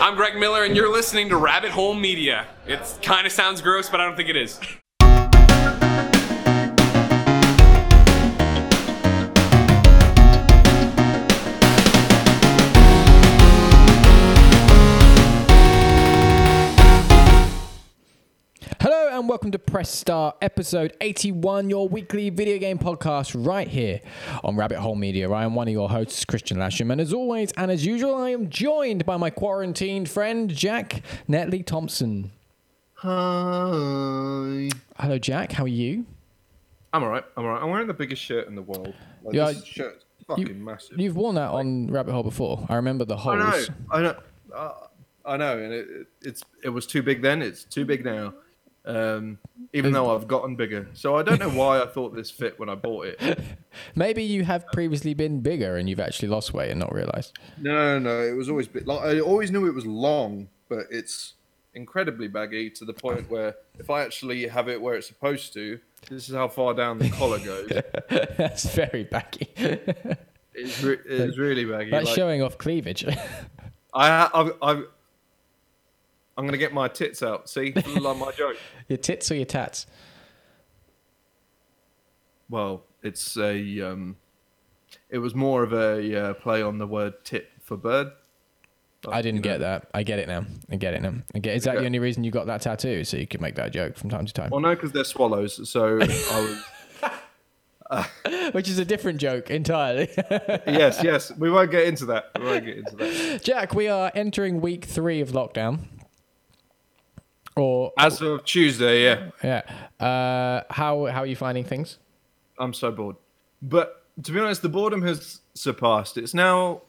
I'm Greg Miller, and you're listening to Rabbit Hole Media. It kind of sounds gross, but I don't think it is. And welcome to Press Start, episode 81, your weekly video game podcast right here on Rabbit Hole Media. I am one of your hosts, Christian Lasham, and as always and as usual, I am joined by my quarantined friend, Jack Netley Thompson. Hi. Hello, Jack. How are you? I'm alright. I'm alright. I'm wearing the biggest shirt in the world. Like, Yeah, this shirt's fucking massive. You've worn that on Rabbit Hole before. I remember the holes. I know. I know. Uh, I know. And it, it, it's it was too big then. It's too big now. Um, even though I've gotten bigger, so I don't know why I thought this fit when I bought it. Maybe you have previously been bigger and you've actually lost weight and not realized. No, no, it was always big. Like I always knew it was long, but it's incredibly baggy to the point where if I actually have it where it's supposed to, this is how far down the collar goes. That's very baggy. It's, re- it's really baggy. That's like- showing off cleavage. I, I've, I've, I'm gonna get my tits out. See, like my joke. your tits or your tats? Well, it's a, um, it was more of a uh, play on the word tit for bird. I didn't get that. I get it now. I get it now. I get. Is that Okay. the only reason you got that tattoo? So you could make that joke from time to time, Well, no, because they're swallows. So I was. which is a different joke entirely. yes, yes. We won't get into that. We won't get into that. Jack, we are entering week three of lockdown. Or As of Tuesday, yeah, yeah, uh, how how are you finding things? I'm so bored. But to be honest, the boredom has surpassed. It's now.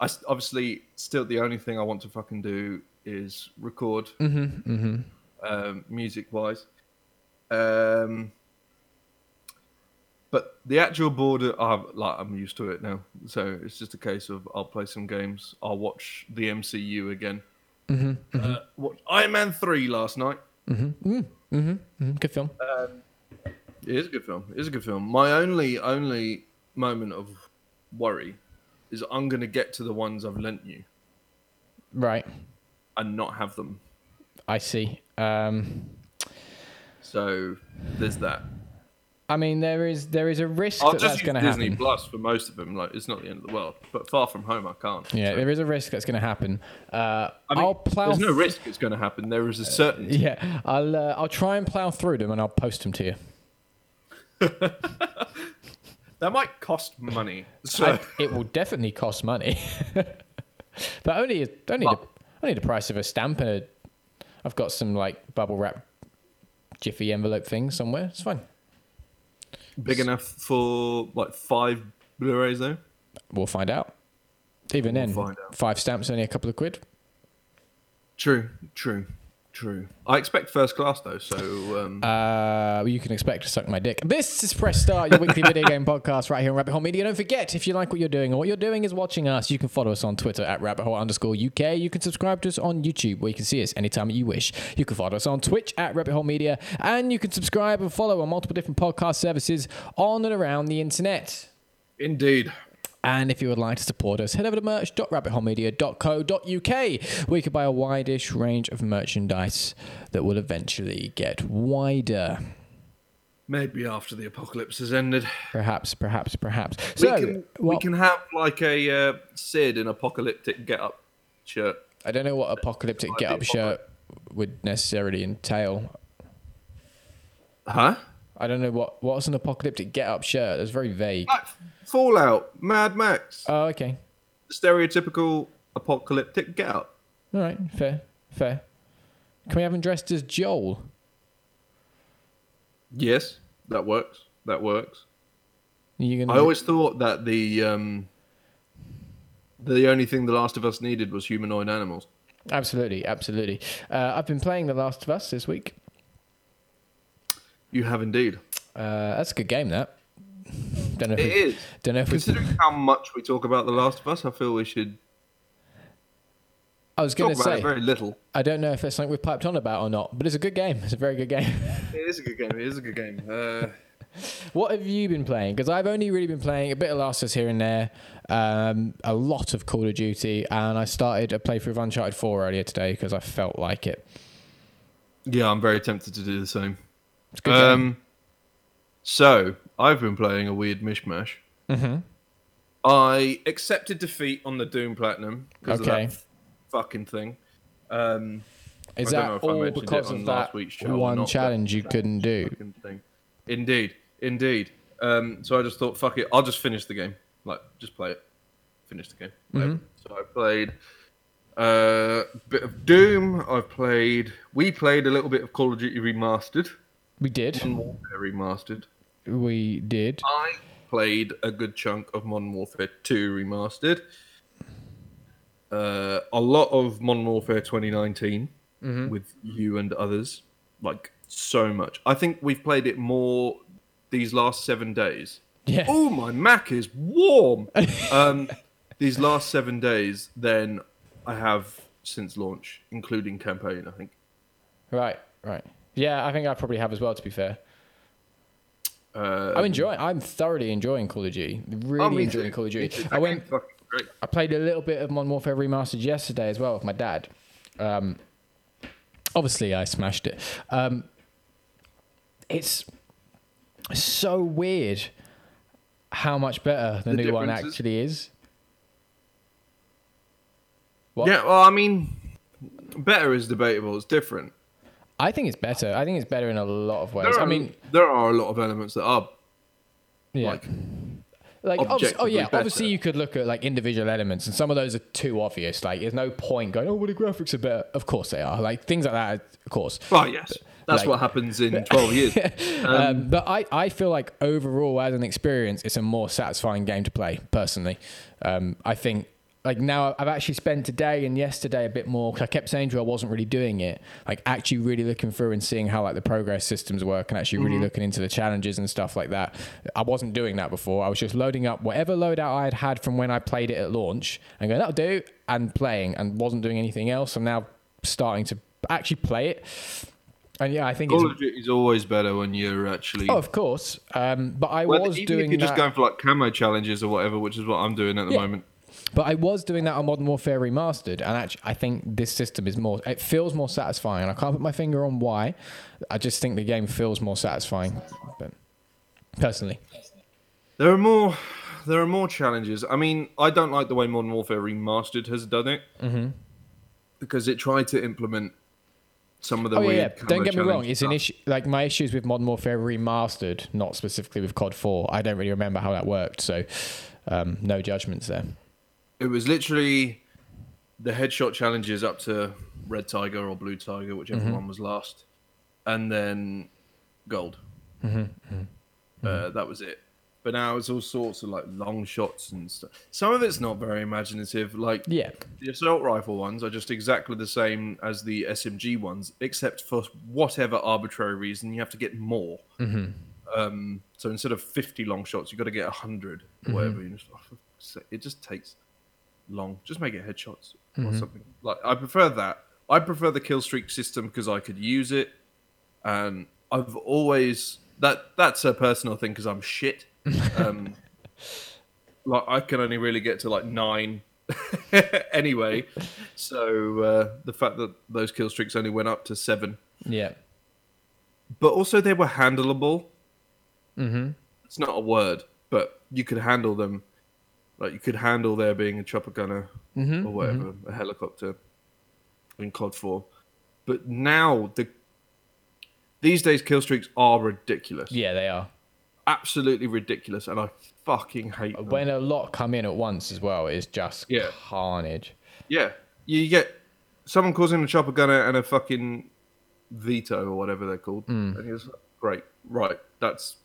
I obviously still the only thing I want to fucking do is record. um, music wise. Um, but the actual border, I'm, like I'm used to it now. So it's just a case of I'll play some games. I'll watch the MCU again. Uh, watched Iron Man three last night. Mm-hmm, mm-hmm, good film. It is a good film. It is a good film. My only only moment of worry is I'm gonna get to the ones I've lent you Right, and not have them. I see. Um, So there's that. I mean, there is there is a risk I'll that just that's going to happen. Disney. Plus for most of them. Like it's not the end of the world. But Far From Home, I can't. Yeah, So- there is a risk that's going to happen. Uh, I mean, I'll plow. there's no risk it's going to happen. There is a certainty. Yeah, I'll uh, I'll try and plow through them and I'll post them to you. That might cost money. So I, it will definitely cost money, but only only the, only the price of a stamp and a. I've got some like bubble wrap, jiffy envelope things somewhere. It's fine. Big enough for like five Blu-rays though. We'll find out. Even We'll then, find out. five stamps only a couple of quid. True, true, true. I expect first class though, so um, Uh, you can expect to suck my dick. This is Press Start, your weekly video game podcast right here on Rabbit Hole Media. Don't forget, if you like what you're doing, or what you're doing is watching us, you can follow us on Twitter at rabbit hole underscore UK. You can subscribe to us on YouTube, where you can see us anytime you wish. You can follow us on Twitch at Rabbit Hole Media, and you can subscribe and follow on multiple different podcast services on and around the internet. indeed. And if you would like to support us, head over to merch.rabbitholemedia.co.uk where you can buy a wide-ish range of merchandise that will eventually get wider. Maybe after the apocalypse has ended, Perhaps, perhaps, perhaps. we So, can we can have like a uh, Sid in apocalyptic get-up shirt. I don't know what apocalyptic get-up shirt would necessarily entail. Huh? I don't know what what's an apocalyptic get-up shirt. That's very vague. Like Fallout, Mad Max, Oh, okay. stereotypical apocalyptic get-up. All right, fair, fair. Can we have him dressed as Joel? Yes, that works. That works. You gonna? I always thought that the um, the only thing The Last of Us needed was humanoid animals. absolutely, absolutely. Uh, I've been playing The Last of Us this week. You have indeed. Uh, that's a good game. That. Don't know. If It we, is. Don't know if we. Considering how much we talk about The Last of Us, I feel we should I was going to say. very little. I don't know if it's something we've piped on about or not, but it's a good game. It's a very good game. It is a good game. It is a good game. Uh, What have you been playing? Because I've only really been playing a bit of Last of Us here and there, um, a lot of Call of Duty, and I started a playthrough of Uncharted 4 earlier today because I felt like it. Yeah, I'm very tempted to do the same. It's a good game. Um, so I've been playing a weird mishmash. Mm-hmm. I accepted defeat on the Doom Platinum because Okay. of that fucking thing. Um, Is that I all because on of that week's show one challenge you couldn't do? thing. Indeed, indeed. Um, so I just thought, fuck it, I'll just finish the game. Like, just play it. Finish the game. Whatever. So I played uh, a bit of Doom. I've played. We played a little bit of Call of Duty Remastered. We did. Modern Warfare Remastered. We did. I played a good chunk of Modern Warfare 2 Remastered. Uh, a lot of Modern Warfare 2019 with you and others. Like, so much. I think we've played it more these last seven days. Yeah. Oh, my Mac is warm. um, these last seven days, then I have since launch, including campaign, I think. Right, right. Yeah, I think I probably have as well, to be fair. Uh, I'm enjoying. I'm thoroughly enjoying Call of Duty. Really oh, enjoying too, Call of Duty. I went. game's fucking great. I played a little bit of Modern Warfare Remastered yesterday as well with my dad. Um, obviously, I smashed it. Um, it's so weird how much better the, The new one actually is. What? Yeah, well, I mean, better is debatable. It's different. I think it's better. I think it's better in a lot of ways. There I mean, there are a lot of elements that are yeah. like like obviously, oh yeah, obviously you could look at like individual elements, and some of those are too obvious. Like, there's no point going, oh, well, the graphics are better. Of course they are. Like things like that, of course. well, yes, that's like- what happens in twelve years. Um, but I, I feel like overall, as an experience, it's a more satisfying game to play. Personally, um, I think like now I've actually spent today and yesterday a bit more. Cause I kept saying to you I wasn't really doing it. Like actually really looking through and seeing how like the progress systems work, and actually really looking into the challenges and stuff like that. I wasn't doing that before. I was just loading up whatever loadout I had had from when I played it at launch and going that'll do, and playing, and wasn't doing anything else. I'm now starting to actually play it. And yeah, I think it's of Duty is always better when you're actually. Oh, of course. Um, but I Well, was even doing if you're that. just going for like camo challenges or whatever, which is what I'm doing at the Yeah. moment. But I was doing that on Modern Warfare Remastered, and actually, I think this system is more. It feels more satisfying. and I can't put my finger on why. I just think the game feels more satisfying. But personally, There are more. There are more challenges. I mean, I don't like the way Modern Warfare Remastered has done it Mm-hmm. because it tried to implement some of the oh yeah. Don't get me wrong. It's an issue. Like my issues with Modern Warfare Remastered, not specifically with COD Four. I don't really remember how that worked, so um, no judgments there. It was literally the headshot challenges up to Red Tiger or Blue Tiger, whichever Mm-hmm. one was last, and then gold. Mm-hmm. Uh, that was it. But now it's all sorts of like long shots and stuff. Some of it's not very imaginative. Like Yeah. the assault rifle ones are just exactly the same as the SMG ones, except for whatever arbitrary reason you have to get more. Mm-hmm. Um, so instead of fifty long shots, you've got to get hundred Mm-hmm. whatever. You just, for fuck's sake, it just takes long. Just make it headshots Mm-hmm. or something. Like I prefer that. I prefer the kill streak system because I could use it, and I've always that that's a personal thing because I'm shit. Um, like I can only really get to like nine anyway. So uh, the fact that those kill streaks only went up to seven, Yeah. but also they were handleable. Mm-hmm. It's not a word, but you could handle them. Like you could handle there being a chopper gunner mm-hmm. or mm-hmm. whatever, a helicopter in COD Four. But now the these days kill streaks are ridiculous, Yeah, they are. absolutely ridiculous, and I fucking hate them. When a lot come in at once as well, it's just Yeah. carnage. Yeah, you get someone calls causing a chopper gunner and a fucking VTOL or whatever they're called, mm. and you're like, great, right? That's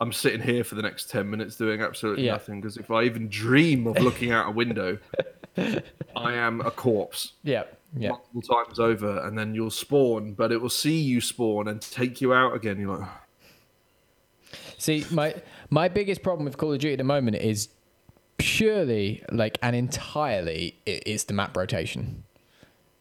I'm sitting here for the next ten minutes doing absolutely Yeah. nothing because if I even dream of looking out a window, I am a corpse Yeah. Yeah. multiple times over, and then you'll spawn, but it will see you spawn and take you out again. You're like, See, my my biggest problem with Call of Duty at the moment is purely like and entirely it is the map rotation.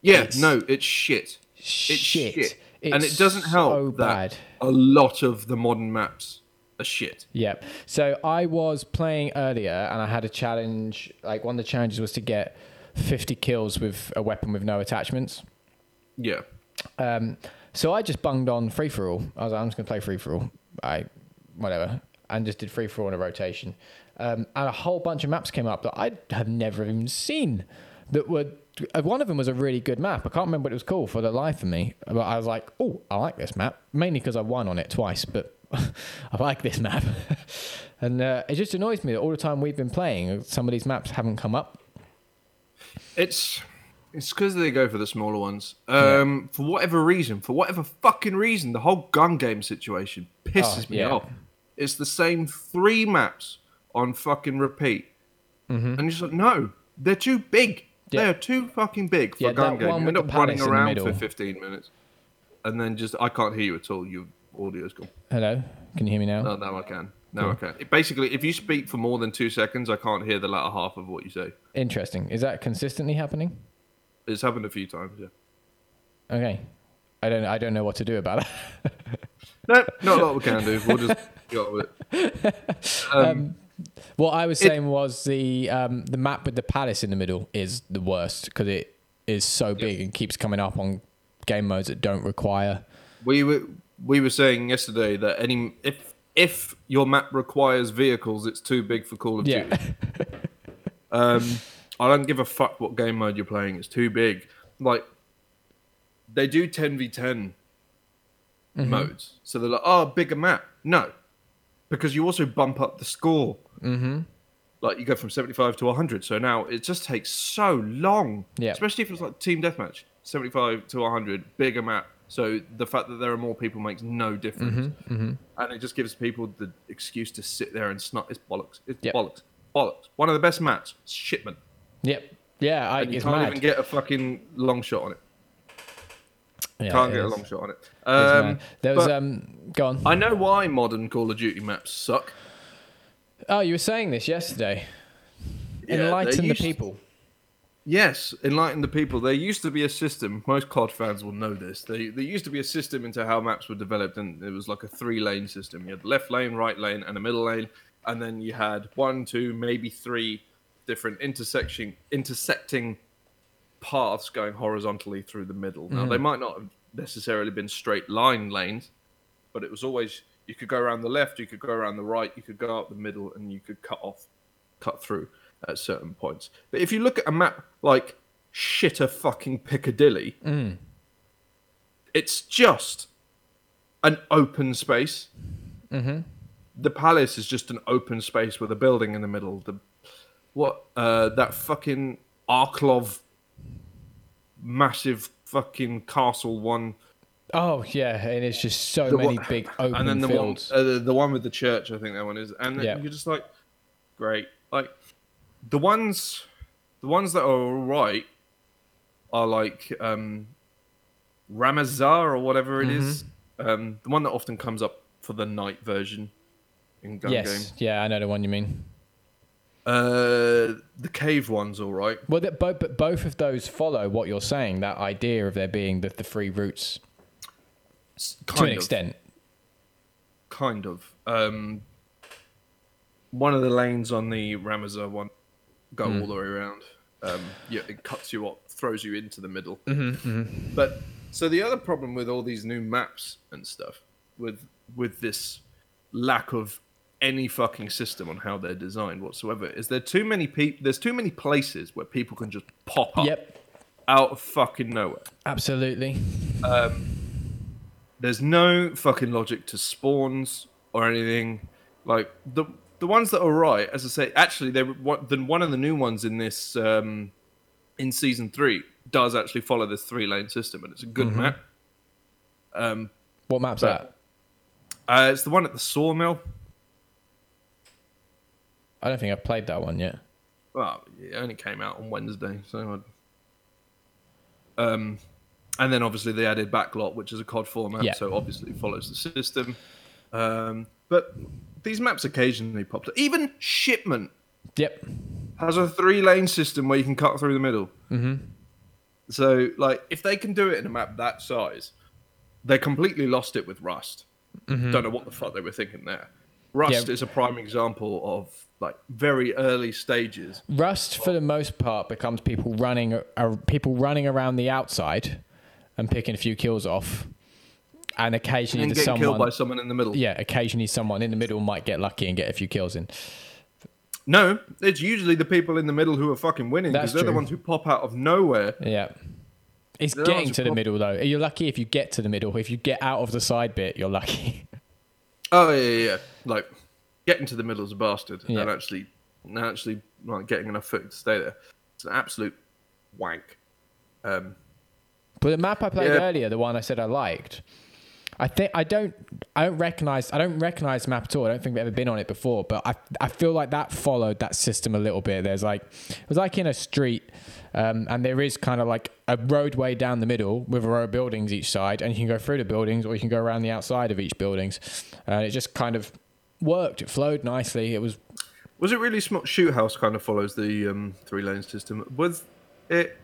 yeah, It's no, it's shit. It's shit. shit. It's and it doesn't help so that bad. a lot of the modern maps are shit. Yep. So I was playing earlier and I had a challenge. Like one of the challenges was to get 50 kills with a weapon with no attachments. Yeah. Um, so I just bunged on free for all. I was like, I'm just gonna play free for all. I, whatever, and just did free for all in a rotation. Um, and a whole bunch of maps came up that I have never even seen. That were uh, one of them was a really good map. I can't remember what it was called for the life of me. But I was like, oh, I like this map. Mainly because I won on it twice, but I like this map. and uh, it just annoys me that all the time we've been playing, some of these maps haven't come up. It's it's because they go for the smaller ones. Um, For whatever reason, for whatever fucking reason, the whole gun game situation pisses Oh, me yeah. off. It's the same three maps on fucking repeat, Mm-hmm. and you're just like, no, they're too big. Yeah. They are too fucking big for Yeah, a gun game. You end up running palace in the around for 15 minutes, and then just I can't hear you at all. Your audio's gone. Hello, can you hear me now? No, now I can. Now I can. It, basically, if you speak for more than two seconds, I can't hear the latter half of what you say. Interesting. Is that consistently happening? It's happened a few times. Yeah. Okay. I don't. I don't know what to do about it. No, not a lot we can do. We'll just go on with it. Um, What I was It- saying was the um, the map with the palace in the middle is the worst because it is so big and keeps coming up on game modes that don't require. we were we were saying yesterday that any if if your map requires vehicles, it's too big for Call of Yeah. Duty. Um, I don't give a fuck what game mode you're playing. It's too big. Like they do 10v10 modes, so they're like, oh, bigger map. No, because you also bump up the score. Mm-hmm. Like you go from 75 to 100. So now it just takes so long. Yeah. Especially if it's like team deathmatch, 75 to 100, bigger map. So the fact that there are more people makes no difference, Mm-hmm, and it just gives people the excuse to sit there and snot. It's bollocks. It's Yep. bollocks. Bollocks. One of the best maps, shipment. Yep. Yeah. I, And you can't mad. even get a fucking long shot on it. yeah, Can't it get a long shot on it. Um. There was um. Go on. I know why modern Call of Duty maps suck. oh, you were saying this yesterday. Yeah, Enlighten the people. Yes, enlighten the people. There used to be a system. Most COD fans will know this. They, there used to be a system into how maps were developed, and it was like a three-lane system. You had left lane, right lane, and a middle lane, and then you had one, two, maybe three different intersection intersecting paths going horizontally through the middle. Now they mm-hmm. might not have necessarily been straight line lanes, but it was always you could go around the left, you could go around the right, you could go up the middle, and you could cut off, cut through at certain points. But if you look at a map like shitter fucking Piccadilly, it's just an open space. Mm-hmm. The palace is just an open space with a building in the middle. The what uh, that fucking Arklov massive fucking castle one Oh yeah, and it's just so many one- big open and then the fields. one, uh, the, the one with the church, I think that one is, and then Yeah. you're just like, great. The ones, the ones that are all right are like um, Rammaza or whatever it is. Mm-hmm. Um, the one that often comes up for the night version in gun yes. game. Yeah, I know the one you mean. Uh, the cave one's all right. Well, that both but both of those follow what you're saying. That idea of there being the, the free routes S- to an of. extent. kind of. Um, one of the lanes on the Rammaza one go mm. all the way around. Um, yeah, it cuts you up, throws you into the middle. Mm-hmm, mm-hmm. But so the other problem with all these new maps and stuff, with with this lack of any fucking system on how they're designed whatsoever, is there too many people? There's too many places where people can just pop up Yep. out of fucking nowhere. Absolutely. Um, there's no fucking logic to spawns or anything. Like the the ones that are right, as I say, actually, they one, then one of the new ones in this um, in season three does actually follow this three lane system, and it's a good map. Um, What map's But- that? uh, it's the one at the sawmill. I don't think I've played that one yet. Well, it only came out on Wednesday, so. I'd... Um, and then obviously they added backlot, which is a COD format, Yeah. so obviously follows the system. Um, but these maps occasionally pop up. Even Shipment Yep. has a three-lane system where you can cut through the middle. Mm-hmm. So, like, if they can do it in a map that size, they completely lost it with Rust. Don't know what the fuck they were thinking there. Rust Yeah. is a prime example of like very early stages. Rust, for the most part, becomes people running, uh, people running around the outside and picking a few kills off, and occasionally And someone. killed by someone in the middle. yeah, occasionally someone in the middle might get lucky and get a few kills in. No, it's usually the people in the middle who are fucking winning because they're the ones who pop out of nowhere. Yeah. It's They're getting to the prob- middle though. You're lucky if you get to the middle. If you get out of the side bit, you're lucky. Oh yeah, yeah, yeah. Like getting to the middle is a bastard, Yeah. and actually, and actually, like getting enough foot to stay there. It's an absolute wank. Um, But the map I played Yeah. earlier, the one I said I liked, I think I don't I don't recognize I don't recognize the map at all. I don't think we've ever been on it before, but I I feel like that followed that system a little bit. There's like it was like in a street, um, and there is kind of like a roadway down the middle with a row of buildings each side, and you can go through the buildings or you can go around the outside of each buildings, and it just kind of worked. It flowed nicely. It was was it really small? Shoot House kind of follows the um, three lane system. Was it?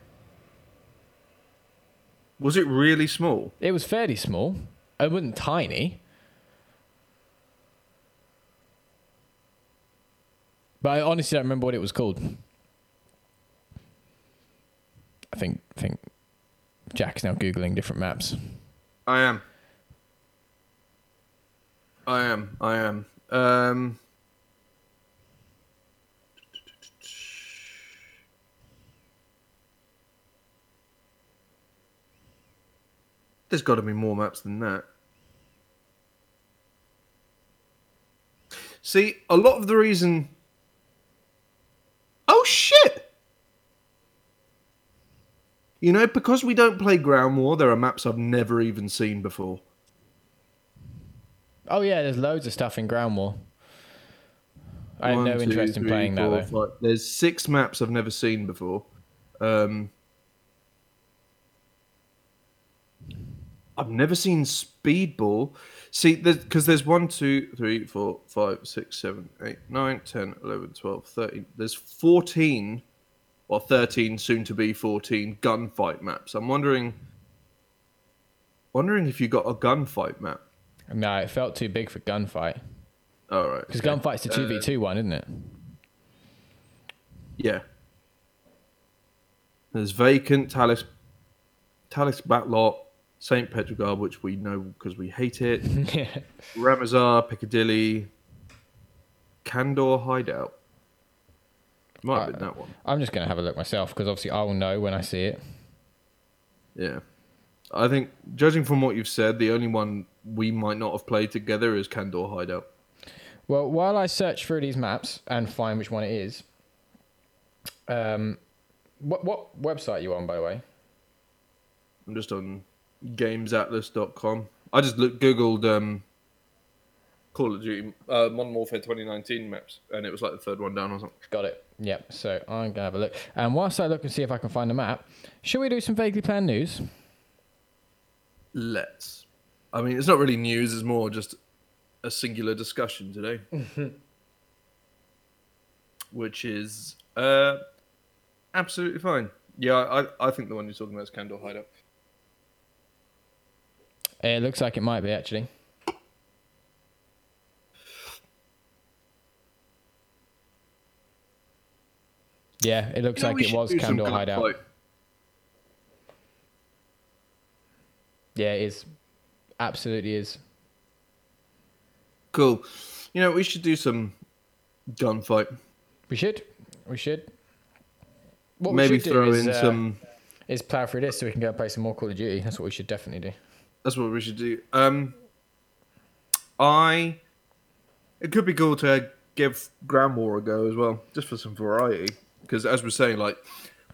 Was it really small? it was fairly small. It wasn't tiny. But I honestly don't remember what it was called. I think think Jack's now googling different maps. I am. I am. I am. Um, there's got to be more maps than that. See, a lot of the reason. Oh shit! You know, because we don't play Ground War, there are maps I've never even seen before. Oh yeah, there's loads of stuff in Ground War. I have no interest in playing four, that though. five. There's six maps I've never seen before. Um, I've never seen Speedball. See, because there's one, two, three, four, five, six, seven, eight, nine, 10, 11, 12, 13. There's 14 or 13, soon to be 14 gunfight maps. I'm wondering, wondering if you got a gunfight map. No, it felt too big for gunfight. All right. Because okay. gunfight's the two v two uh, one, isn't it? Yeah. There's vacant, Talsik, Talsik Backlot, St. Petrograd, which we know because we hate it, yeah. Rammaza, Piccadilly, Khandor Hideout. Might have been that one. I'm just gonna have a look myself because obviously I will know when I see it. Yeah. I think, judging from what you've said, the only one we might not have played together is Khandor Hideout. Well, while I search through these maps and find which one it is, um, what what website are you on, by the way? I'm just on gamesatlas.com. I just looked, googled um, Call of Duty uh, Modern Warfare 2019 maps, and it was like the third one down or something. Got it. Yep. So I'm gonna have a look. And whilst I look and see if I can find the map, should we do some vaguely planned news? Let's. I mean, it's not really news; it's more just a singular discussion today, which is uh, absolutely fine. Yeah, I, I think the one you're talking about is Khandor Hideout. It looks like it might be actually. Yeah, it looks You know, like it was Khandor Hideout. Yeah, it is. Absolutely is. Cool. You know, we should do some gunfight. We should. We should. What we Maybe should do throw is, in uh, some. Is plow through this so we can go and play some more Call of Duty. That's what we should definitely do. That's what we should do. Um, I. It could be cool to give Ground War a go as well, just for some variety. Because as we're saying, like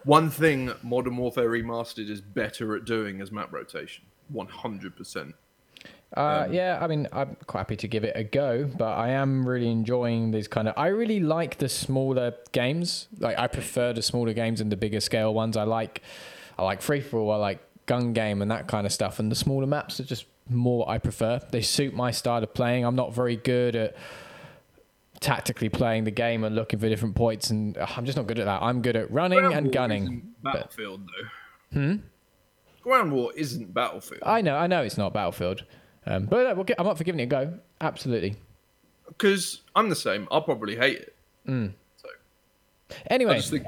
one thing Modern Warfare Remastered is better at doing is map rotation. One hundred percent. Uh, Um, yeah, I mean, I'm quite happy to give it a go, but I am really enjoying these kind of. I really like the smaller games. Like, I prefer the smaller games and the bigger scale ones. I like, I like free for all. I like gun game and that kind of stuff. And the smaller maps are just more what I prefer. They suit my style of playing. I'm not very good at tactically playing the game and looking for different points, and uh, I'm just not good at that. I'm good at running and gunning. but- Battlefield though. Hmm. Ground War isn't Battlefield. I know, I know, it's not Battlefield, um, but uh, we'll get, I'm up for giving it a go. Absolutely. because I'm the same. I'll probably hate it. So Anyway, think.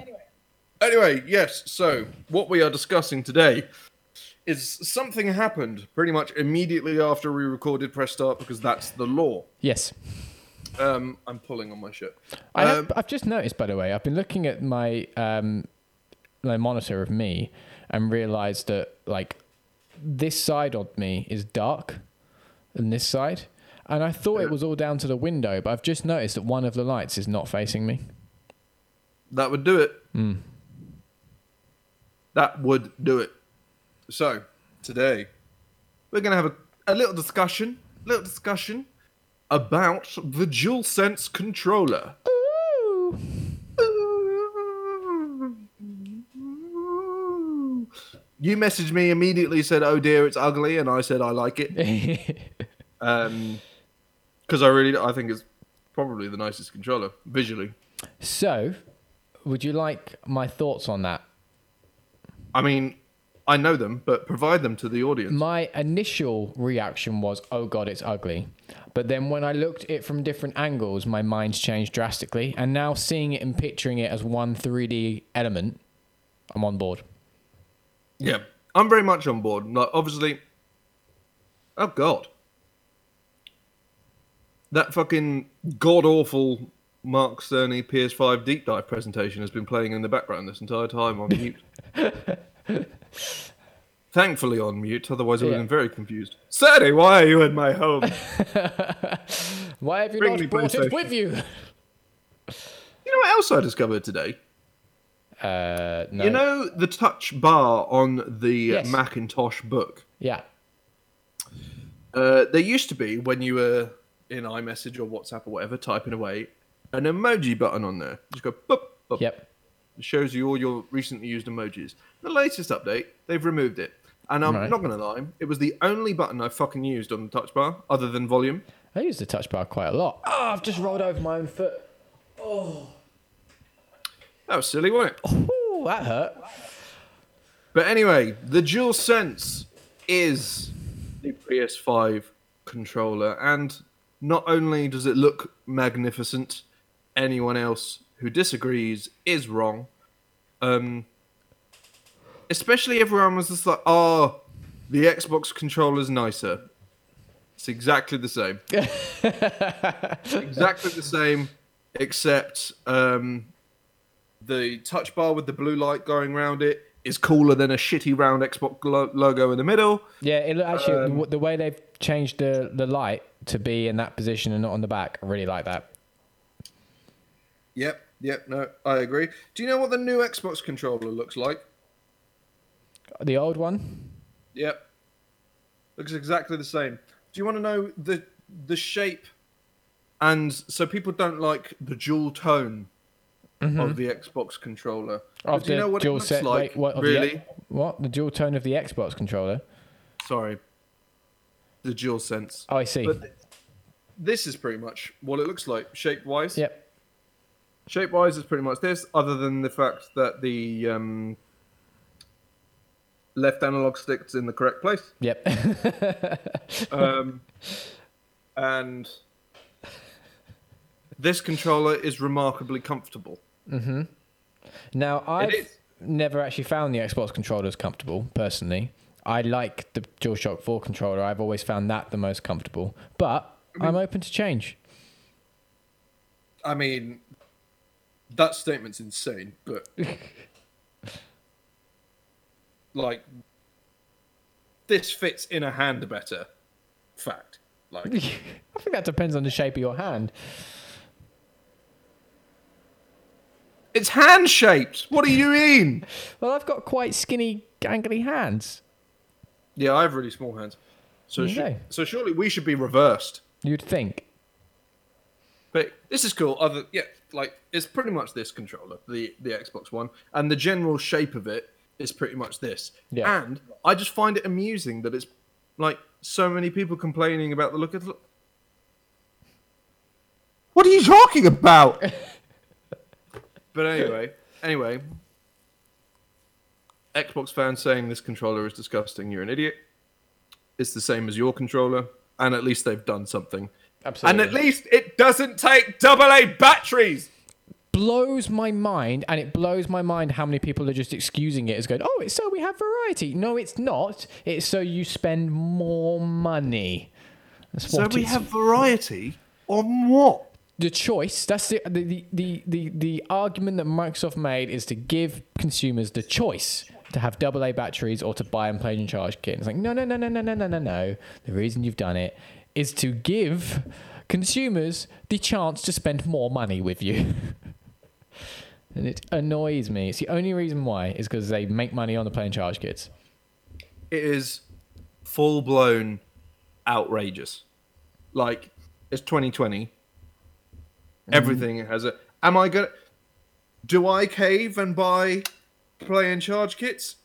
Anyway, yes. So what we are discussing today is something happened pretty much immediately after we recorded press start because that's the law. yes. Um, I'm pulling on my shirt. I Um, have, I've just noticed, by the way, I've been looking at my um, my monitor of me and realised that like this side of me is dark than this side, and I thought it was all down to the window, but I've just noticed that one of the lights is not facing me. That would do it. That would do it. So, today, we're going to have a, a little discussion, little discussion about the DualSense controller. You messaged me immediately, said, "Oh dear, it's ugly," and I said, "I like it," um, because I really, I think it's probably the nicest controller visually. so, would you like my thoughts on that? I mean, I know them, but provide them to the audience. My initial reaction was, "Oh God, it's ugly," but then when I looked at it from different angles, my mind's changed drastically, and now seeing it and picturing it as one 3D element, I'm on board. Yeah, I'm very much on board. Like, obviously, oh god, that fucking god awful Mark Cerny PS5 deep dive presentation has been playing in the background this entire time on mute. Thankfully on mute, otherwise I would have Yeah. been very confused. Cerny, why are you in my home? Why have you Bring not brought it with you? you know what else I discovered today? Uh, no. You know the touch bar on the Yes. Macintosh book. yeah. Uh, there used to be when you were in iMessage or WhatsApp or whatever typing away an emoji button on there. Just go boop, boop. Yep. It shows you all your recently used emojis. The latest update, they've removed it. And I'm Right. not gonna lie, it was the only button I fucking used on the touch bar other than volume. I use the touch bar quite a lot. Oh, I've just rolled over my own foot. Oh. That was silly, wasn't it? Ooh, that hurt. But anyway, the DualSense is the PS5 controller, and not only does it look magnificent, anyone else who disagrees is wrong. Um, especially everyone was just like, "Oh, the Xbox controller's nicer." It's exactly the same. exactly the same, except um, the touch bar with the blue light going around it is cooler than a shitty round Xbox lo- logo in the middle. Yeah, it actually Um, the, the way they've changed the the light to be in that position and not on the back, I really like that. Yep, yep, no, I agree. Do you know what the new Xbox controller looks like? The old one. Yep. Looks exactly the same. Do you want to know the the shape? And so people don't like the dual tone of the Xbox controller. Of do you know what it dual looks set, like? wait, what, of the- really? what the dual tone of the Xbox controller? Sorry. The dual sense. Oh, I see. But this is pretty much what it looks like, shape wise. yep. Shape wise, is pretty much this, other than the fact that the um, left analog stick's in the correct place. Yep. Um, and this controller is remarkably comfortable. Mm-hmm. Now I've never actually found the Xbox controllers comfortable personally. I like the DualShock 4 controller. I've always found that the most comfortable, but I'm open to change. I mean, that statement's insane, but like, this fits in a hand better. Fact. Like, I think that depends on the shape of your hand. it's hand shaped. What do you mean? Well, I've got quite skinny, gangly hands. Yeah, I have really small hands. So, sh- so surely we should be reversed. You'd think. But this is cool. Other yeah, like it's pretty much this controller, the the Xbox One, and the general shape of it is pretty much this. Yeah. And I just find it amusing that it's like so many people complaining about the look of the. What are you talking about? but anyway, anyway, Xbox fans saying this controller is disgusting. You're an idiot. It's the same as your controller, and at least they've done something. Absolutely. And at least it doesn't take double A batteries. Blows my mind, and it blows my mind how many people are just excusing it as going, "Oh, it's so we have variety." No, it's not. It's so you spend more money. So we have variety on what? the choice. That's the the, the the the argument that Microsoft made is to give consumers the choice to have AA batteries or to buy and play and charge kit. It's like no no no no no no no no no. The reason you've done it is to give consumers the chance to spend more money with you. and it annoys me. It's the only reason why is because they make money on the play and charge kits. It is full blown outrageous. Like it's 2020. Mm-hmm. Everything has a. Am I gonna? Do I cave and buy play and charge kits?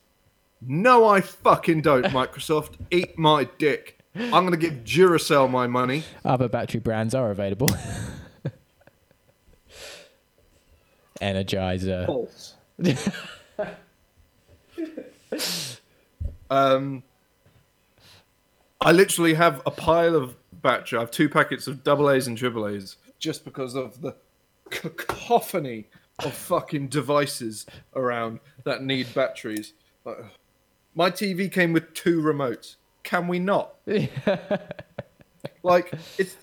No, I fucking don't. Microsoft, eat my dick. I'm gonna give Duracell my money. Other battery brands are available. Energizer. Pulse. um, I literally have a pile of battery. I have two packets of double A's and triple A's just because of the cacophony of fucking devices around that need batteries. Like, My TV came with two remotes. Can we not? like it's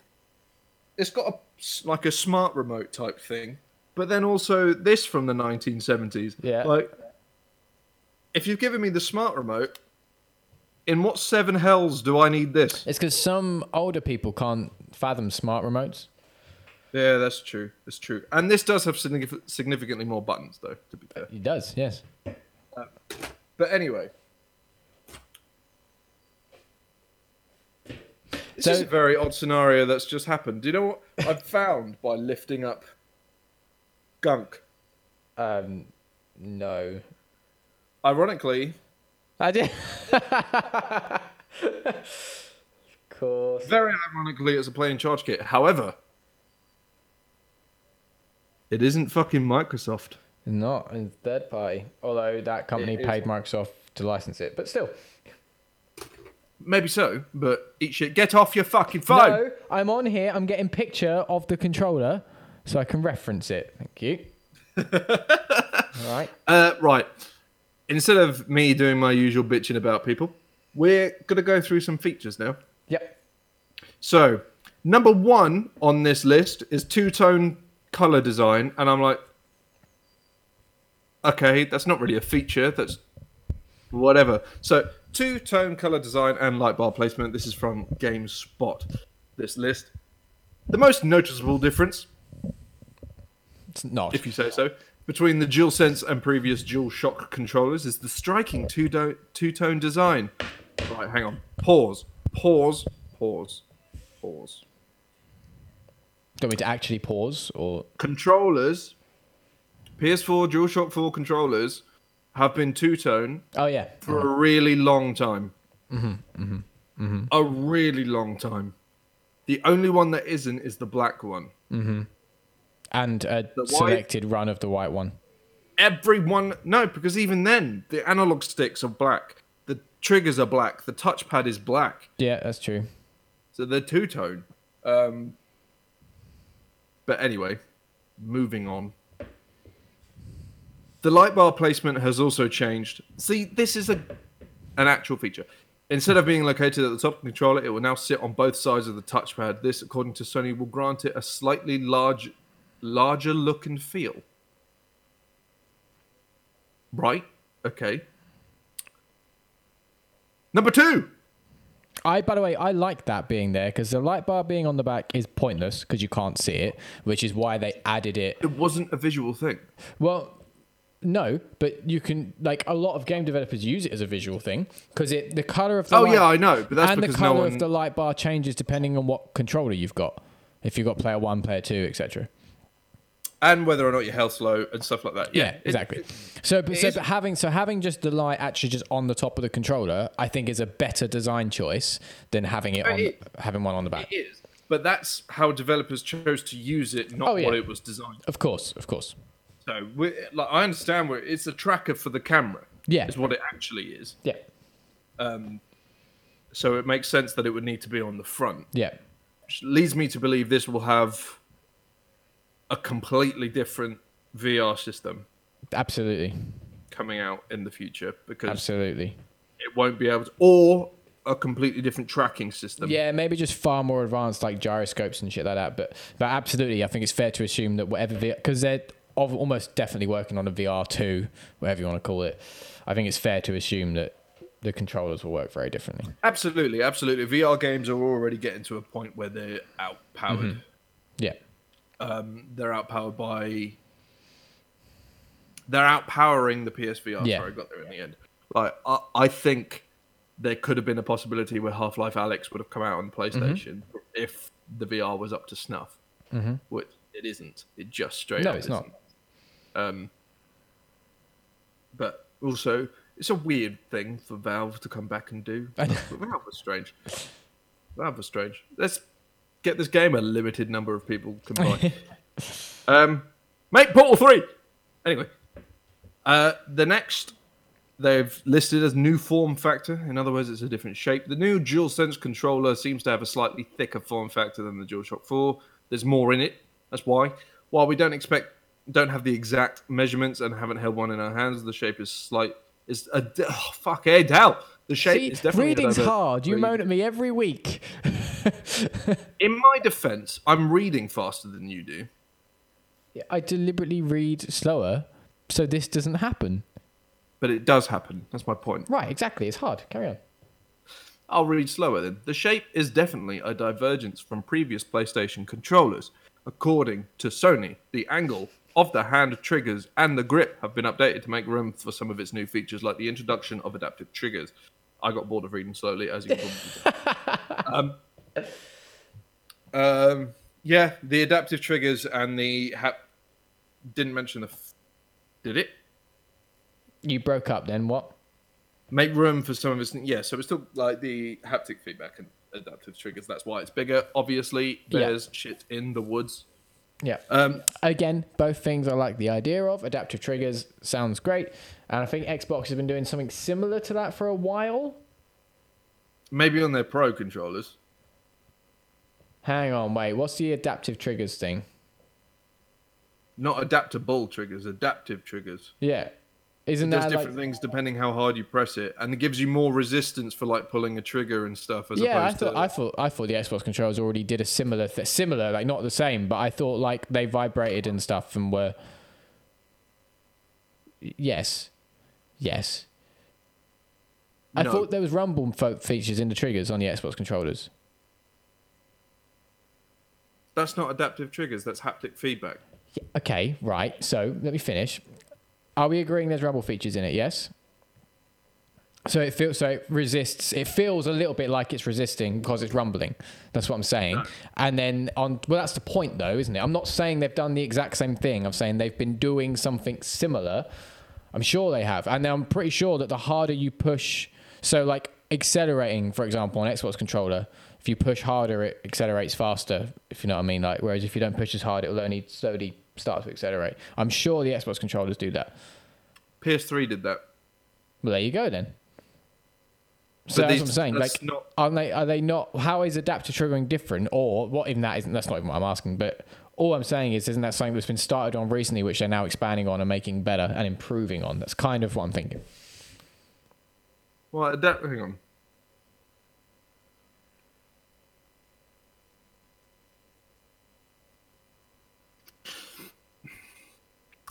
it's got a s- like a smart remote type thing, but then also this from the 1970s. Yeah. Like if you've given me the smart remote, in what seven hells do I need this? It's because some older people can't fathom smart remotes. Yeah, that's true. That's true. And this does have significantly more buttons, though. To be fair. It does, yes. Um, but anyway. This So- is a very odd scenario that's just happened. Do you know what I've found by lifting up gunk? Um, no. Ironically, I did. of course. very ironically, it's a playing charge kit. However, it isn't fucking Microsoft. Not in third party, although that company It paid Microsoft to license it, but still. Maybe so, but eat shit. Get off your fucking phone. No, I'm on here. I'm getting picture of the controller, so I can reference it. Thank you. All right. Uh, right. Instead of me doing my usual bitching about people, we're gonna go through some features now. Yep. So, number one on this list is two tone color design, and I'm like, okay, that's not really a feature. That's whatever. So, two tone color design and light bar placement. This is from GameSpot. This list. The most noticeable difference, It's not. if you say so, between the DualSense and previous DualShock controllers is the striking two tone design. Right, hang on. Pause. Pause. Pause. Pause. Do you want me to actually pause or? controllers, PS4 DualShock 4 controllers, have been two tone Oh yeah. for a really long time. Mhm. Mhm. Mhm. A really long time. The only one that isn't is the black one. And a selected run of the white one. Everyone, no, because even then, the analog sticks are black, the triggers are black, the touchpad is black. Yeah, that's true. So they're two tone. Um, but anyway, moving on. The light bar placement has also changed. See, this is a an actual feature. Instead of being located at the top of the controller, it will now sit on both sides of the touchpad. This, according to Sony, will grant it a slightly large, larger look and feel. Right? Okay. Number two. I, by the way, I like that being there because the light bar being on the back is pointless because you can't see it, which is why they added it. It wasn't a visual thing. Well, no, but you can like a lot of game developers use it as a visual thing because it the color of the Oh light, yeah, I know, but that's and the because no color one. of the light bar changes depending on what controller you've got. If you've got player one, player two, etc. and whether or not your health's low and stuff like that. Yeah, Yeah, it- exactly. so, but, so is- having so having just the light actually just on the top of the controller, I think is a better design choice than having it on It- having one on the back. It is, but that's how developers chose to use it, not Oh, yeah. what it was designed. Of course, of course. So, like, I understand where it's a tracker for the camera. Yeah. is what it actually is. Yeah, Um, So it makes sense that it would need to be on the front. yeah. which leads me to believe this will have a completely different VR system Absolutely. coming out in the future because Absolutely. it won't be able to, or a completely different tracking system. Yeah, maybe just far more advanced like gyroscopes and shit like that. But but absolutely, I think it's fair to assume that whatever because they're of almost definitely working on a VR two, whatever you want to call it. I think it's fair to assume that the controllers will work very differently. Absolutely, absolutely. VR games are already getting to a point where they're outpowered. Mm-hmm. Yeah. Um, they're outpowered by. They're outpowering the PSVR. Yeah. Sorry, I got there in the end. Like I, I think there could have been a possibility where Half Life Alyx would have come out on the PlayStation Mm-hmm. if the VR was up to snuff. Which it isn't. It just straight No, up it's not. isn't. Um, but also, it's a weird thing for Valve to come back and do. Valve was strange. Valve was strange. Let's get this game a limited number of people can buy. um, make Portal 3! Anyway, uh, the next they've listed as new form factor. In other words, it's a different shape. The new DualSense controller seems to have a slightly thicker form factor than the DualShock 4. There's more in it. That's why. While we don't expect, don't have the exact measurements and haven't held one in our hands, the shape is slight. Is a oh, fuck. The shape See, is definitely reading's hard. You moan at me every week. In my defense, I'm reading faster than you do. I deliberately read slower so this doesn't happen. But it does happen. That's my point. Right, exactly. It's hard. Carry on. I'll read slower then. The shape is definitely a divergence from previous PlayStation controllers. According to Sony, the angle of the hand triggers and the grip have been updated to make room for some of its new features, like the introduction of adaptive triggers. I got bored of reading slowly, as you can probably um, um, yeah, the adaptive triggers and the hap- didn't mention the. F- did it? You broke up then. What? make room for some of us. yeah so it's still like the haptic feedback and adaptive triggers that's why it's bigger obviously Yeah. there's shit in the woods Yeah. um Again, both things I like the idea of. Adaptive triggers sounds great. And I think Xbox has been doing something similar to that for a while. maybe on their pro controllers Hang on, wait. What's the adaptive triggers thing? not adaptable triggers adaptive triggers Yeah. Isn't it does that like, different things depending how hard you press it and it gives you more resistance for like pulling a trigger and stuff as yeah, I opposed thought to I thought I thought the Xbox controllers already did a similar th- similar, like not the same, but I thought like they vibrated and stuff and were yes, yes. I No. thought there was rumble features in the triggers on the Xbox controllers. That's not adaptive triggers that's haptic feedback Okay, right. So let me finish. Are we agreeing there's rumble features in it? Yes. So it feels so it resists. It feels a little bit like it's resisting because it's rumbling. That's what I'm saying. And then on well, that's the point though, isn't it? I'm not saying they've done the exact same thing. I'm saying they've been doing something similar. I'm sure they have, and I'm pretty sure that the harder you push, so like accelerating, for example, on Xbox controller, if you push harder, it accelerates faster. If you know what I mean. Like whereas if you don't push as hard, it will only slowly start to accelerate. I'm sure the Xbox controllers do that. ps3 did that Well, there you go then. So But that's what I'm saying. Like, not- are they are they not? How is adaptive triggering different, or what? Even that isn't. That's not even what I'm asking. But all I'm saying is, isn't that something that's been started on recently, which they're now expanding on and making better and improving on? That's kind of what I'm thinking. well adapt hang on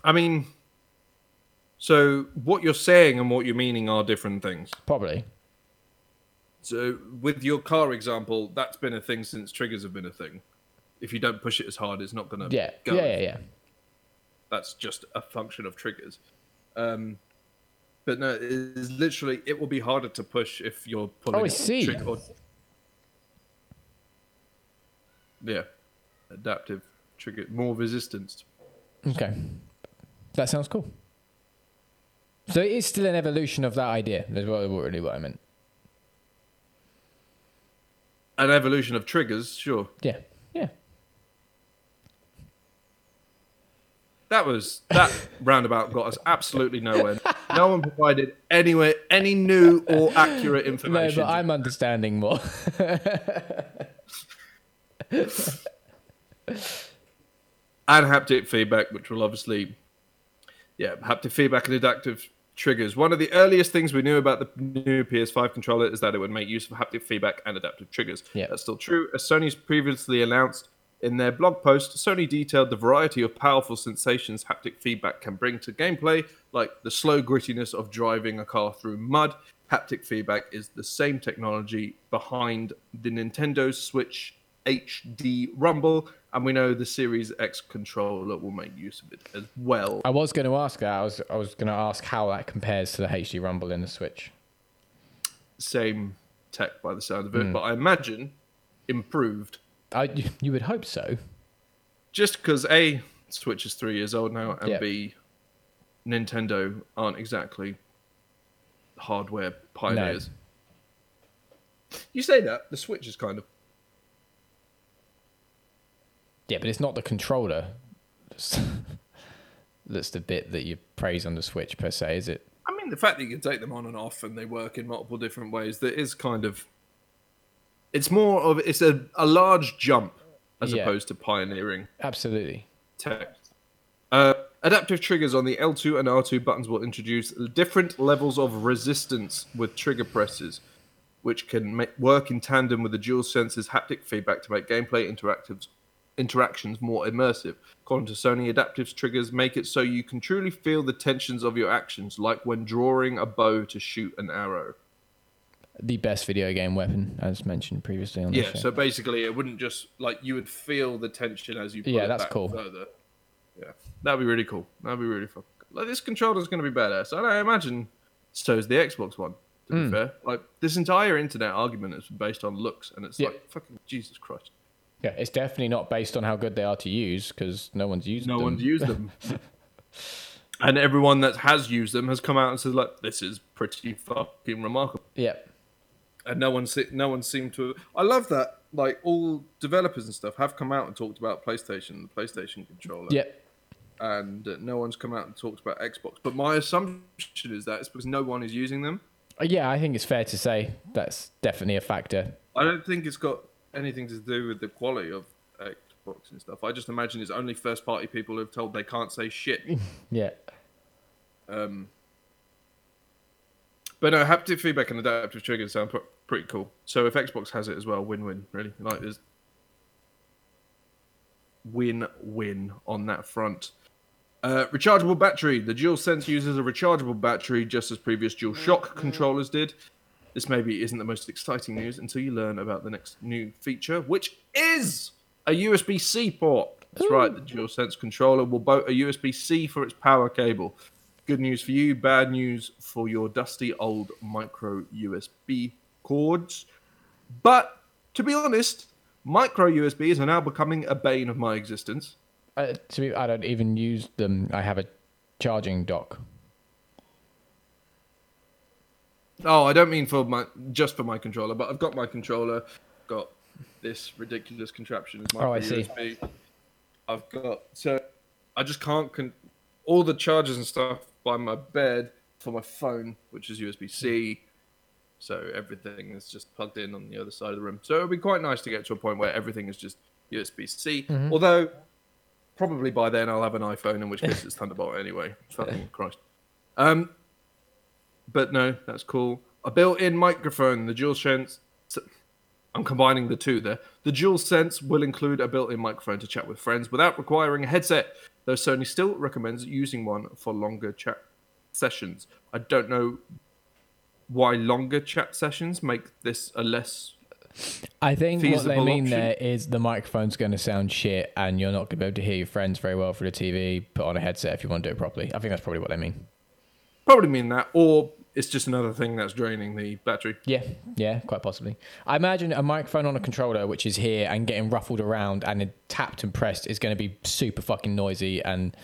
I mean, so what you're saying and what you're meaning are different things. Probably. So with your car example, that's been a thing since triggers have been a thing. If you don't push it as hard, it's not going to Yeah. go. Yeah. Yeah. Yeah. That's just a function of triggers. Um, but no, it's literally it will be harder to push if you're pulling. Oh, I see. trigger Yeah, adaptive trigger, more resistance. Okay. That sounds cool. So it is still an evolution of that idea. That's what, really what I meant. An evolution of triggers, sure. Yeah. Yeah. That was that roundabout got us absolutely nowhere. No one provided anywhere any new or accurate information. No, but I'm understanding more. and haptic feedback, which will obviously, yeah, haptic feedback and adaptive triggers. One of the earliest things we knew about the new PS5 controller is that it would make use of haptic feedback and adaptive triggers. Yeah. That's still true. As Sony's previously announced in their blog post, Sony detailed the variety of powerful sensations haptic feedback can bring to gameplay, like the slow grittiness of driving a car through mud. Haptic feedback is the same technology behind the Nintendo Switch HD Rumble, and we know the Series X controller will make use of it as well. I was going to ask that. I was I was going to ask how that compares to the HD Rumble in the Switch. Same tech by the sound of it, hmm. but I imagine improved. I you would hope so. Just because A, Switch is three years old now, and Yeah. B, Nintendo aren't exactly hardware pioneers. You say that, the Switch is kind of. Yeah, but it's not the controller. That's, that's the bit that you praise on the Switch per se, is it? I mean, the fact that you can take them on and off and they work in multiple different ways, that is kind of. It's more of it's a, a large jump as Yeah. opposed to pioneering Absolutely. tech. Uh, adaptive triggers on the L2 and R2 buttons will introduce different levels of resistance with trigger presses, which can ma- work in tandem with the DualSense's haptic feedback to make gameplay interactives interactions more immersive. According to Sony, adaptive triggers make it so you can truly feel the tensions of your actions, like when drawing a bow to shoot an arrow. The best video game weapon, as mentioned previously on the Yeah, show. so basically, it wouldn't just like you would feel the tension as you. Pull Yeah, it that's back cool. Further. Yeah, that'd be really cool. That'd be really fun. Like this controller's going to be badass, and I imagine so's the Xbox One. To Hmm. be fair, like this entire internet argument is based on looks, and it's Yeah. like fucking Jesus Christ. Yeah, it's definitely not based on how good they are to use because no one's used them. No them. one's used them, and everyone that has used them has come out and said like, "This is pretty fucking remarkable." Yeah, and no one se- no one seemed to. I love that. Like all developers and stuff have come out and talked about PlayStation, the PlayStation controller. yeah, and uh, no one's come out and talked about Xbox. But my assumption is that it's because no one is using them. Uh, yeah. I think it's fair to say that's definitely a factor. I don't think it's got anything to do with the quality of Xbox and stuff. I just imagine it's only first party people who've told they can't say shit. Yeah, Um, but no, haptic feedback and adaptive triggers sound pr- pretty cool. So if Xbox has it as well, win-win, really. Like there's win-win on that front. Uh, rechargeable battery. The DualSense uses a rechargeable battery, just as previous DualShock controllers did. This maybe isn't the most exciting news until you learn about the next new feature, which is a USB-C port. That's right. The DualSense controller will boat a USB-C for its power cable. Good news for you, bad news for your dusty old micro USB cords. But to be honest, micro USBs are now becoming a bane of my existence. uh, to be, I don't even use them. I have a charging dock. Oh, I don't mean for my just for my controller, but I've got my controller, got this ridiculous contraption as my Oh, I see. USB. I've got so I just can't con- all the chargers and stuff by my bed for my phone, which is USB C. So everything is just plugged in on the other side of the room. So it'll be quite nice to get to a point where everything is just USB C. Mm-hmm. Although probably by then I'll have an iPhone, in which case it's Thunderbolt anyway. Fucking Christ. Um, but no, that's cool. A built-in microphone. The DualSense. I'm combining the two there. The DualSense will include a built-in microphone to chat with friends without requiring a headset. Though Sony still recommends using one for longer chat sessions. I don't know why longer chat sessions make this a less. I think what they mean option. there is the microphone's going to sound shit, and you're not going to be able to hear your friends very well through the TV. Put on a headset if you want to do it properly. I think that's probably what they mean. Probably mean that, or it's just another thing that's draining the battery. Yeah, yeah, quite possibly. I imagine a microphone on a controller, which is here and getting ruffled around and tapped and pressed, is going to be super fucking noisy. And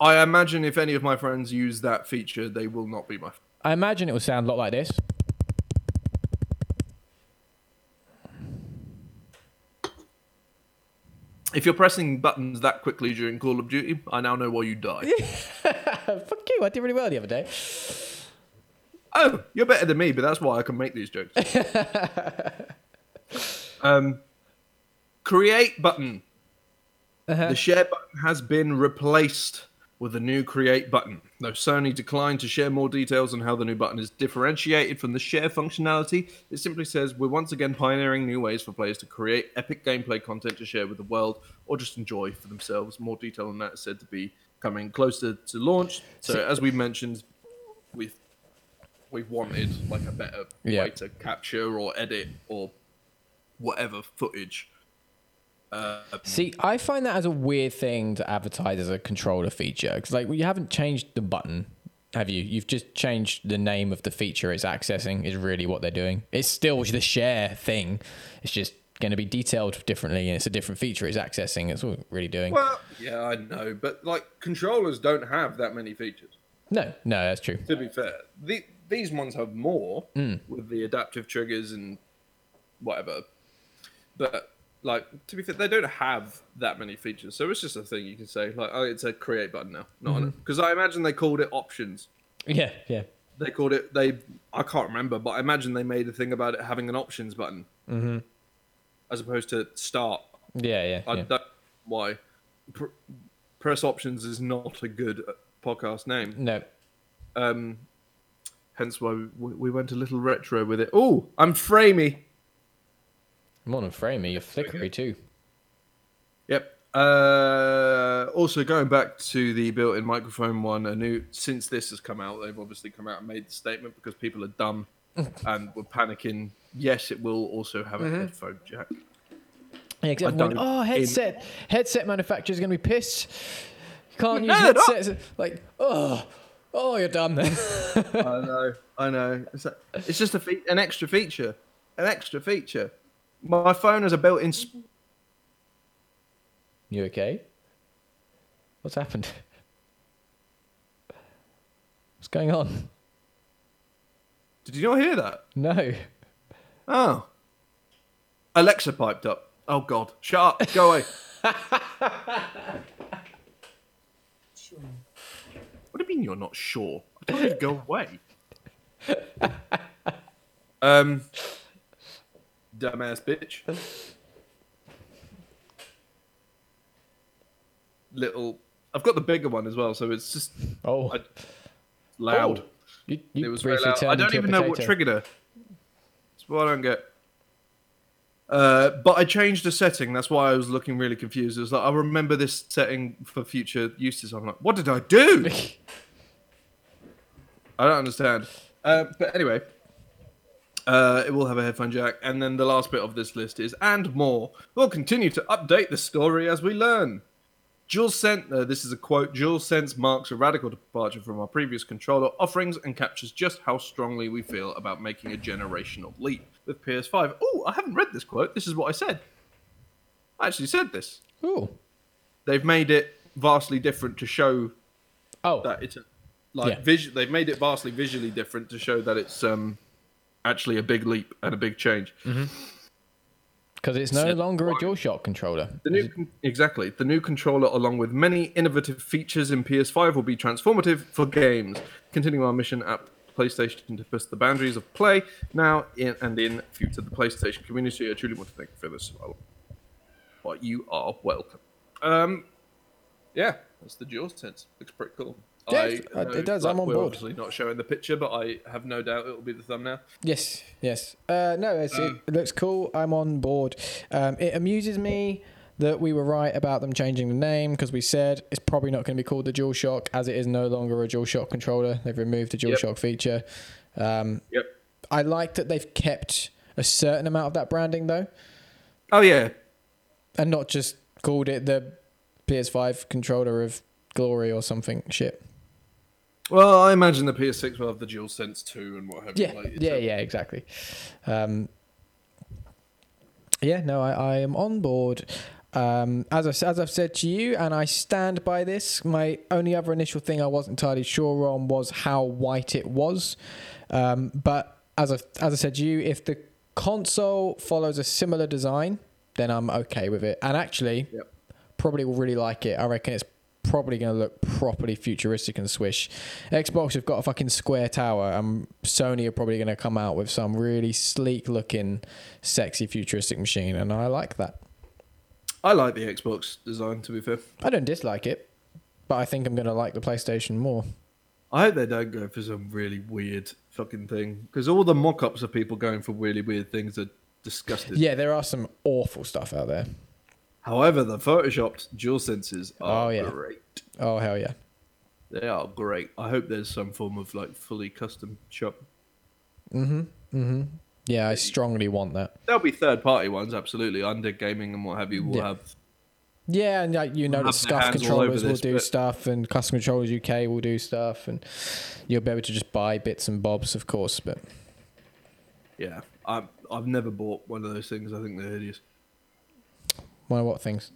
I imagine if any of my friends use that feature, they will not be my. I imagine it will sound a lot like this. If you're pressing buttons that quickly during Call of Duty, I now know why you die. Fuck you! I did really well the other day. oh, you're better than me, but that's why I can make these jokes. um, create button. Uh-huh. The share button has been replaced with a new create button. Though Sony declined to share more details on how the new button is differentiated from the share functionality, it simply says we're once again pioneering new ways for players to create epic gameplay content to share with the world or just enjoy for themselves. More detail on that is said to be coming closer to launch. So, as we mentioned, we've we've wanted like a better Yeah. way to capture or edit or whatever footage. Uh, See, I find that as a weird thing to advertise as a controller feature because, like, well, you haven't changed the button, have you? You've just changed the name of the feature it's accessing. Is really what they're doing. It's still the share thing. It's just going to be detailed differently, and it's a different feature it's accessing. It's what really doing. Well, yeah, I know, but like controllers don't have that many features. no, no, that's true. To be fair, the, these ones have more Mm. with the adaptive triggers and whatever. But like to be fair, they don't have that many features, so it's just a thing you can say like, oh, it's a create button now, not Mm-hmm. because I imagine they called it options. Yeah, yeah. They called it they. I can't remember, but I imagine they made a thing about it having an options button mm-hmm. as opposed to start. Yeah, yeah, I yeah. don't why. Pr- press options is not a good uh, podcast name. No. Um, hence why we, we went a little retro with it. Oh, I'm framey. More than framey, you're flickery too. Yep. Uh, also, going back to the built-in microphone one, a new since this has come out, they've obviously come out and made the statement because people are dumb and were panicking. Yes, it will also have a headphone jack. Yeah, except when, oh, headset headset manufacturers going to be pissed. You can't use No, not. headsets. Like, oh, oh, you're dumb then. I know, I know. It's, a, it's just a fe- an extra feature, an extra feature. My phone has a built-in. Sp- you okay? What's happened? What's going on? Did you not hear that? No. Oh. Alexa piped up. Oh God! Shut up. Go away. sure. What do you mean you're not sure? I told you to go away. um, dumbass bitch. Little. I've got the bigger one as well, so it's just Oh, I- loud. Oh, you, you it was very loud. I don't even know what triggered her. That's what I don't get. Uh, but I changed the setting. That's why I was looking really confused. It was like I remember this setting for future uses. I'm like, what did I do? I don't understand. Uh, but anyway, uh, it will have a headphone jack, and then the last bit of this list is and more. We'll continue to update the story as we learn. DualSense, uh, this is a quote, DualSense marks a radical departure from our previous controller offerings and captures just how strongly we feel about making a generational leap with PS5. Oh, I haven't read this quote. This is what I said. I actually said this. Ooh. They've made it vastly different to show Oh, that it's a, like Yeah. visu- they've made it vastly visually different to show that it's um actually a big leap and a big change. because it's no longer a. DualShock controller. The new exactly the new controller, along with many innovative features in PS5, will be transformative for games. Continuing our mission at PlayStation to push the boundaries of play now in and in future the PlayStation community. I truly want to thank you for this. Well, but you are welcome. Um, yeah, that's the DualSense. Looks pretty cool. Yeah, it- know, it does, I'm on we're board. obviously not showing the picture, but I have no doubt it will be the thumbnail. Yes, yes. Uh, no, it's, Um, it looks cool. I'm on board. Um, it amuses me that we were right about them changing the name because we said it's probably not going to be called the DualShock as it is no longer a DualShock controller. They've removed the Yep. DualShock feature. Um, Yep. I like that they've kept a certain amount of that branding though, Oh yeah, and not just called it the PS5 controller of glory or something shit. Well, I imagine the PS6 will have the DualSense 2 and what have you. Yeah, like, yeah, yeah, exactly. Um, yeah, no, I, I am on board. Um, as, I, as I've said to you, and I stand by this, my only other initial thing I wasn't entirely sure on was how white it was. Um, but as I, as I said to you, if the console follows a similar design, then I'm okay with it. And actually, Yep. probably will really like it. I reckon it's probably going to look properly futuristic and swish. Xbox have got a fucking square tower, and Sony are probably going to come out with some really sleek looking, sexy futuristic machine, and I like that. I like the Xbox design. To be fair, I don't dislike it, but I think I'm going to like the PlayStation more. I hope they don't go for some really weird fucking thing because all the mock-ups of people going for really weird things are disgusting. Yeah, there are some awful stuff out there. However, the photoshopped dual senses are Oh, yeah. great. Oh hell yeah! They are great. I hope there's some form of like fully custom shop. Mm-hmm. Mm-hmm. Yeah, I strongly want that. There'll be third-party ones, absolutely. Under gaming and what have you will Yeah. have. Yeah, and like, you know, the have their stuff hands all over controllers will this, do but- stuff, and custom controllers UK will do stuff, and you'll be able to just buy bits and bobs, of course. But Yeah, I've I've never bought one of those things. I think they're hideous. One of what things?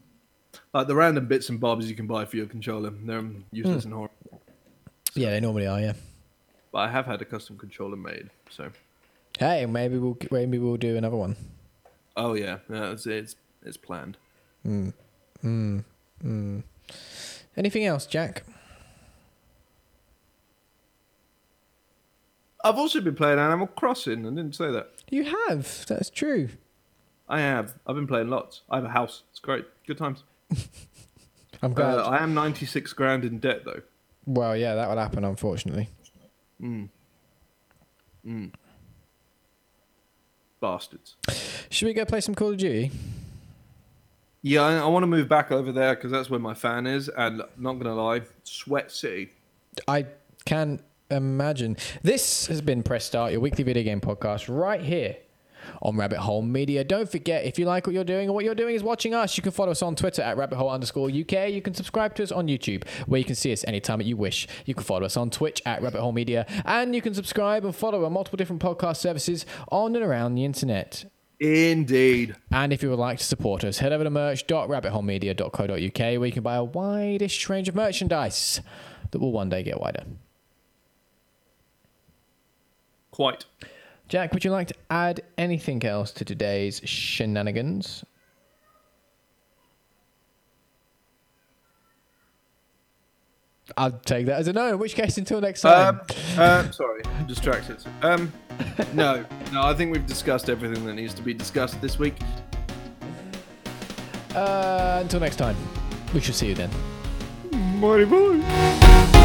Like the random bits and bobs you can buy for your controller, they're useless Hmm. and horrible. Yeah, they normally are. Yeah. But I have had a custom controller made, so Hey, maybe we'll maybe we'll do another one. oh yeah, yeah it's it's, it's planned. Hmm. Hmm. Hmm. Anything else, Jack? I've also been playing Animal Crossing. I didn't say that. You have. That's true. I have. I've been playing lots. I have a house. It's great. Good times. I'm glad. Uh, I am 96 grand in debt though. well, yeah, that would happen, unfortunately. Mm. Mm. Bastards. Should we go play some Call of Duty? Yeah, I, I want to move back over there because that's where my fan is. And not gonna lie, Sweat City. I can imagine. This has been Press Start, your weekly video game podcast, right here on Rabbit Hole Media. Don't forget, if you like what you're doing or what you're doing is watching us, you can follow us on Twitter at rabbit hole underscore UK. You can subscribe to us on YouTube, where you can see us anytime that you wish. You can follow us on Twitch at Rabbit Hole Media, and you can subscribe and follow on multiple different podcast services on and around the internet. Indeed. And if you would like to support us, head over to merch.rabbitholemedia.co.uk where you can buy a widest range of merchandise that will one day get wider. Quite. Jack, would you like to add anything else to today's shenanigans? I'll take that as a no, in which case, until next time. Um, uh, sorry, I'm distracted. Um, no, no, I think we've discussed everything that needs to be discussed this week. Uh, until next time, we shall see you then. Mighty boy.